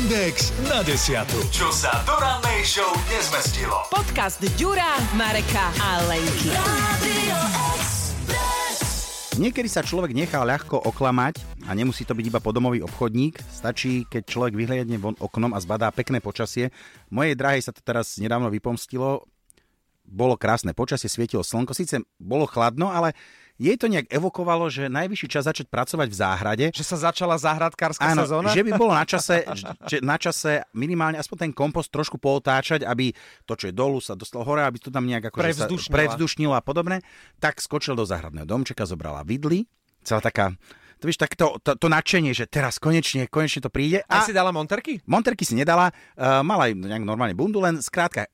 Index na desiatu. Čo sa do rannej show nezmestilo. Podcast Ďura, Mareka a Lenky. Niekedy sa človek nechá ľahko oklamať a nemusí to byť iba podomový obchodník. Stačí, keď človek vyhliadne von oknom a zbadá pekné počasie. Mojej drahej sa to teraz nedávno vypomstilo. Bolo krásne počasie, svietilo slnko. Síce bolo chladno, ale jej to nejak evokovalo, že najvyšší čas začať pracovať v záhrade. Že sa začala záhradkárska Áno, sezóna? že by bolo na čase, že na čase minimálne aspoň ten kompost trošku pootáčať, aby to, čo je dolu, sa dostalo hore, aby to tam nejak ako Prevzdušnila. Sa prevzdušnilo a podobne. Tak skočil do záhradného domčeka, zobrala vidly, celá taká to vieš, tak to, to, to nadšenie, že teraz konečne, konečne to príde. A, a si dala monterky? Monterky si nedala, uh, mala aj nejak normálne bundu, len skrátka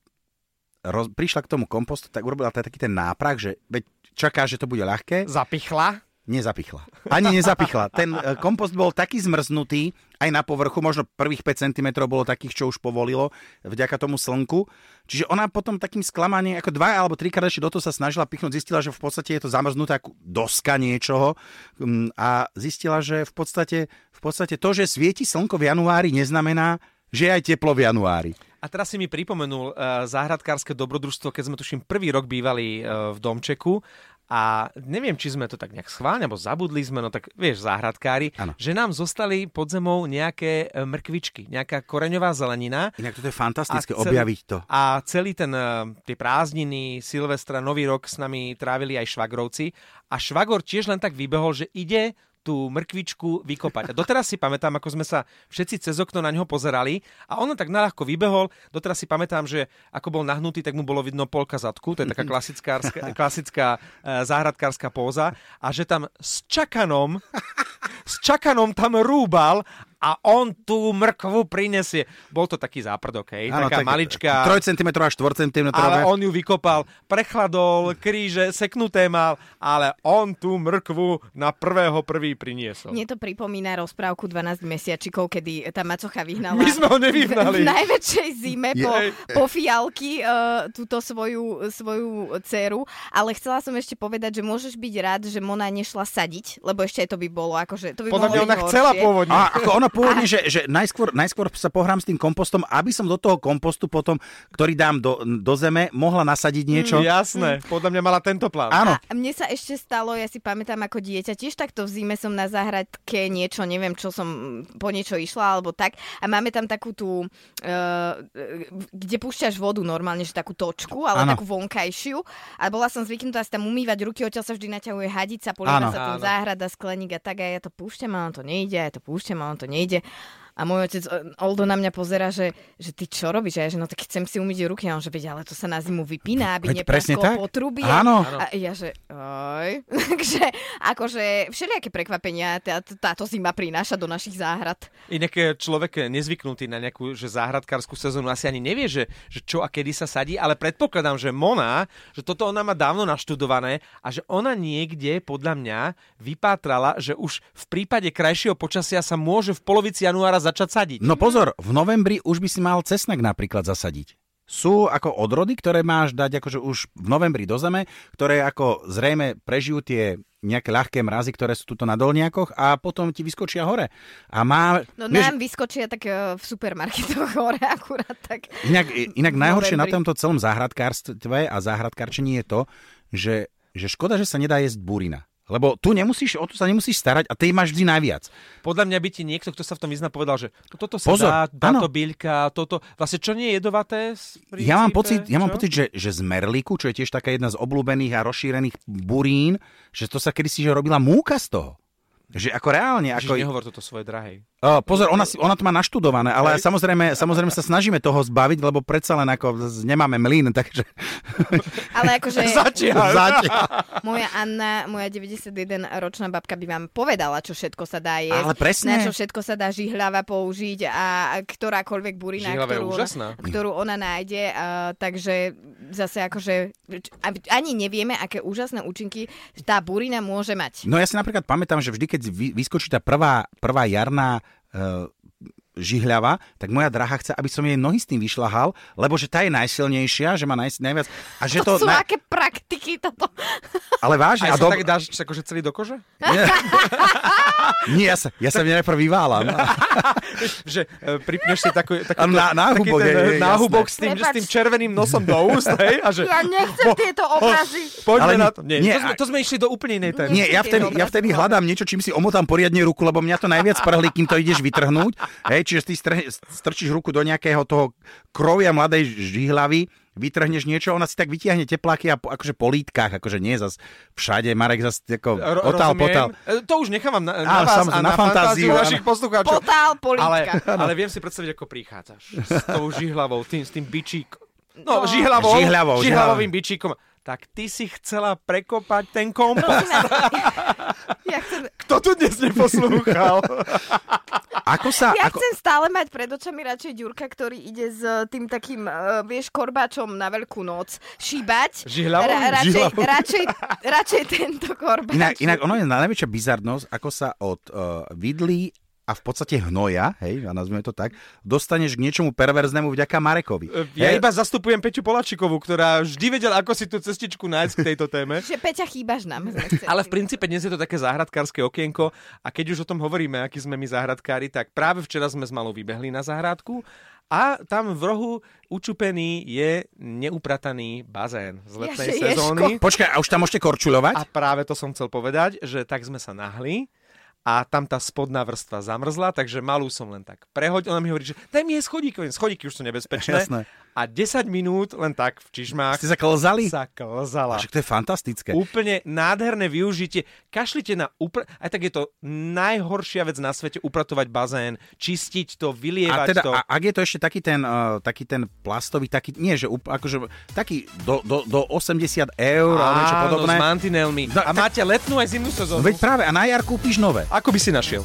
roz, prišla k tomu kompostu, tak urobila taký ten náprah, že veď čaká, že to bude ľahké. Zapichla? Nezapichla. Ani nezapichla. Ten e, kompost bol taký zmrznutý, aj na povrchu, možno prvých 5 cm bolo takých, čo už povolilo, vďaka tomu slnku. Čiže ona potom takým sklamaním, ako dva alebo trikrát ešte do toho sa snažila pichnúť, zistila, že v podstate je to zamrznutá doska niečoho mm, a zistila, že v podstate, v podstate to, že svieti slnko v januári, neznamená, že je aj teplo v januári. A teraz si mi pripomenul uh, záhradkárske dobrodružstvo, keď sme tuším prvý rok bývali uh, v domčeku a neviem, či sme to tak nejak schválne, alebo zabudli sme, no tak vieš, záhradkári, ano. že nám zostali pod zemou nejaké e, mrkvičky, nejaká koreňová zelenina. Inak toto je fantastické, celý, objaviť to. A celý ten, tie prázdniny, Silvestra, Nový rok s nami trávili aj švagrovci a švagor tiež len tak vybehol, že ide tú mrkvičku vykopať. A doteraz si pamätám, ako sme sa všetci cez okno na ňo pozerali a on tak naľahko vybehol. Doteraz si pamätám, že ako bol nahnutý, tak mu bolo vidno polka zadku, to je taká klasická, klasická uh, záhradkárska póza a že tam s čakanom s čakanom tam rúbal a on tú mrkvu prinesie. Bol to taký záprdok, hej? Ano, taká tak maličká. 3 cm a 4 cm. Ale on ju vykopal, prechladol, kríže, seknuté mal, ale on tú mrkvu na prvého prvý priniesol. Mne to pripomína rozprávku 12 mesiačikov, kedy tá macocha vyhnala. My sme ho nevyhnali. V, v najväčšej zime po, po fialky uh, túto svoju, svoju dceru, ale chcela som ešte povedať, že môžeš byť rád, že Mona nešla sadiť, lebo ešte to by bolo akože... To by Podľa mňa ona chcela pôvodne. A, ako ona pôvodne, že, že najskôr, najskôr sa pohrám s tým kompostom, aby som do toho kompostu potom, ktorý dám do, do zeme, mohla nasadiť niečo. Mm, jasné, podľa mňa mala tento plán. Áno. A mne sa ešte stalo, ja si pamätám ako dieťa, tiež takto v zime som na záhradke niečo, neviem čo som po niečo išla alebo tak a máme tam takú tú, uh, kde púšťaš vodu normálne, že takú točku, ale ano. takú vonkajšiu a bola som zvyknutá si tam umývať ruky, odtiaľ sa vždy naťahuje hadica, polieva sa tam záhrada, skleník a tak a ja to púšťam a on to nejde, ja to púšťam a on to nejde. Леониде A môj otec e, Oldo na mňa pozera, že, že ty čo robíš? A ja, že no tak chcem si umyť ruky. A on, že veď, ale to sa na zimu vypína, aby neprasklo potrubie. Áno. A ja, že oj. Takže akože všelijaké prekvapenia tá, táto zima prináša do našich záhrad. Inak e, človek nezvyknutý na nejakú že záhradkárskú sezónu asi ani nevie, že, že čo a kedy sa sadí, ale predpokladám, že Mona, že toto ona má dávno naštudované a že ona niekde podľa mňa vypátrala, že už v prípade krajšieho počasia sa môže v polovici januára začať sadiť. No pozor, v novembri už by si mal cesnak napríklad zasadiť. Sú ako odrody, ktoré máš dať akože už v novembri do zeme, ktoré ako zrejme prežijú tie nejaké ľahké mrazy, ktoré sú tuto na dolniakoch a potom ti vyskočia hore. A má... No vieš, nám vyskočia tak uh, v supermarketoch hore akurát tak. Inak, inak najhoršie na tomto celom záhradkárstve a záhradkárčení je to, že, že škoda, že sa nedá jesť burina. Lebo tu nemusíš, o to sa nemusíš starať a ty máš vždy najviac. Podľa mňa by ti niekto, kto sa v tom vyzná, povedal, že toto sa Pozor, dá, táto bylka, toto, vlastne čo nie je jedovaté? Princípe, ja mám pocit, ja mám pocit že, že z merliku, čo je tiež taká jedna z obľúbených a rozšírených burín, že to sa kedysi že robila múka z toho. Že ako reálne... Ako... nehovor toto svoje drahej. Uh, pozor, ona, ona to má naštudované, ale Hej. samozrejme, samozrejme sa snažíme toho zbaviť, lebo predsa len ako nemáme mlín, takže... Ale akože... Zatiaľ. Zatiaľ. Moja Anna, moja 91-ročná babka by vám povedala, čo všetko sa dá jesť. Ale presne. Na čo všetko sa dá žihľava použiť a ktorákoľvek burina, ktorú, ktorú ona nájde. Uh, takže zase akože ani nevieme, aké úžasné účinky tá burina môže mať. No ja si napríklad pamätám, že vždy, keď vyskočí tá prvá, prvá jarná uh, žihľava, tak moja drahá chce, aby som jej nohy s tým vyšľahal, lebo že tá je najsilnejšia, že má naj, najviac... A že To, to, sú na, aké praktiky toto. ale vážne, a sa do, tak dáš akože celý do kože? nie, ja sa, ja sa najprv vyválam. že e, pripneš si takú, taký, A na- náhubok, taký ten hej, e, hej, náhubok s tým, že s tým červeným nosom do úst, hej? A že, Ja nechcem tieto obrazy. poďme Ale na nie- to. Nie, nie, to, sme, a- to sme išli do úplne inej témy. Nie, ja vtedy, ja vtedy hľadám niečo, čím si omotám poriadne ruku, lebo mňa to najviac prhlí, kým to ideš vytrhnúť. Hej, čiže ty strčíš ruku do nejakého toho krovia mladej žihlavy, vytrhneš niečo, ona si tak vytiahne tepláky a po, akože po lítkach, akože nie zas všade, Marek zas ako Ro- otál, rozumiem. potal. E, To už nechávam na, na Áno, vás samozrejme, a na na, fantáziu fantáziu, našich áno. poslucháčov. Potál Ale, politika. ale viem si predstaviť, ako prichádzaš s tou žihlavou, tým, s tým bičíkom. No, žihlavou, Žihľavou, žihlavovým bičíkom. Tak ty si chcela prekopať ten kompost. Ja chcem, Kto tu dnes neposlúchal? Ako sa... ja ako, chcem stále mať pred očami radšej Ďurka, ktorý ide s tým takým, uh, vieš, korbáčom na veľkú noc šíbať. Žihľavou? radšej, Žihľavou. radšej, radšej tento korbáč. inak, inak ono je najväčšia bizarnosť, ako sa od uh, vidlí a v podstate hnoja, hej, a nazvime to tak, dostaneš k niečomu perverznému vďaka Marekovi. Ja Hej, iba zastupujem Peťu Polačikovú, ktorá vždy vedela, ako si tú cestičku nájsť k tejto téme. Že Peťa, chýbaš nám. Ale v princípe dnes je to také záhradkárske okienko a keď už o tom hovoríme, akí sme my záhradkári, tak práve včera sme s malou vybehli na záhradku a tam v rohu učupený je neuprataný bazén z letnej Jaže, sezóny. Počkaj, a už tam môžete korčuľovať? A práve to som chcel povedať, že tak sme sa nahli a tam tá spodná vrstva zamrzla, takže malú som len tak prehoď. Ona mi hovorí, že daj mi jej schodíky, Hovorím, schodíky už sú nebezpečné. Jasné. A 10 minút len tak v čižmách Ste sa klzali? sa klzala. Však to je fantastické. Úplne nádherné využitie. Kašlite na upr... Aj tak je to najhoršia vec na svete upratovať bazén, čistiť to, A vylievať teda, to. a, ak je to ešte taký ten, uh, taký ten plastový, taký, nie, že úpl- akože, taký do, do, do 80 eur alebo niečo podobné. s mantinelmi. No, a tak- máte letnú aj zimnú sezónu. veď práve, a na jar kúpiš nové. Ako by si našiel?